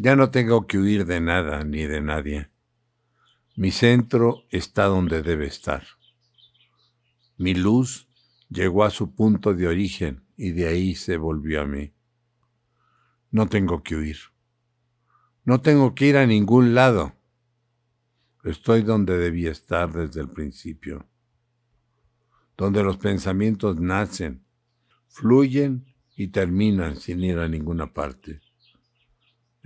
Ya no tengo que huir de nada ni de nadie. Mi centro está donde debe estar. Mi luz llegó a su punto de origen y de ahí se volvió a mí. No tengo que huir. No tengo que ir a ningún lado. Estoy donde debía estar desde el principio, donde los pensamientos nacen, fluyen y terminan sin ir a ninguna parte.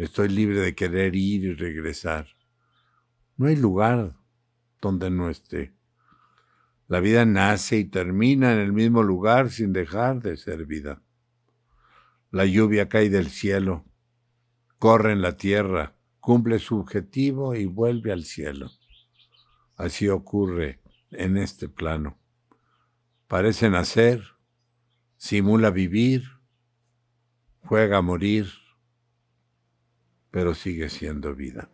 Estoy libre de querer ir y regresar. No hay lugar donde no esté. La vida nace y termina en el mismo lugar sin dejar de ser vida. La lluvia cae del cielo, corre en la tierra, cumple su objetivo y vuelve al cielo. Así ocurre en este plano. Parece nacer, simula vivir, juega a morir, pero sigue siendo vida.